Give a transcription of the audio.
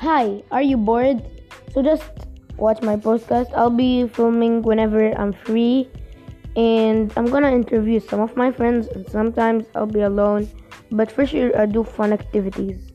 Hi, are you bored? So just watch my podcast. I'll be filming whenever I'm free and I'm gonna interview some of my friends and sometimes I'll be alone, but for sure I do fun activities.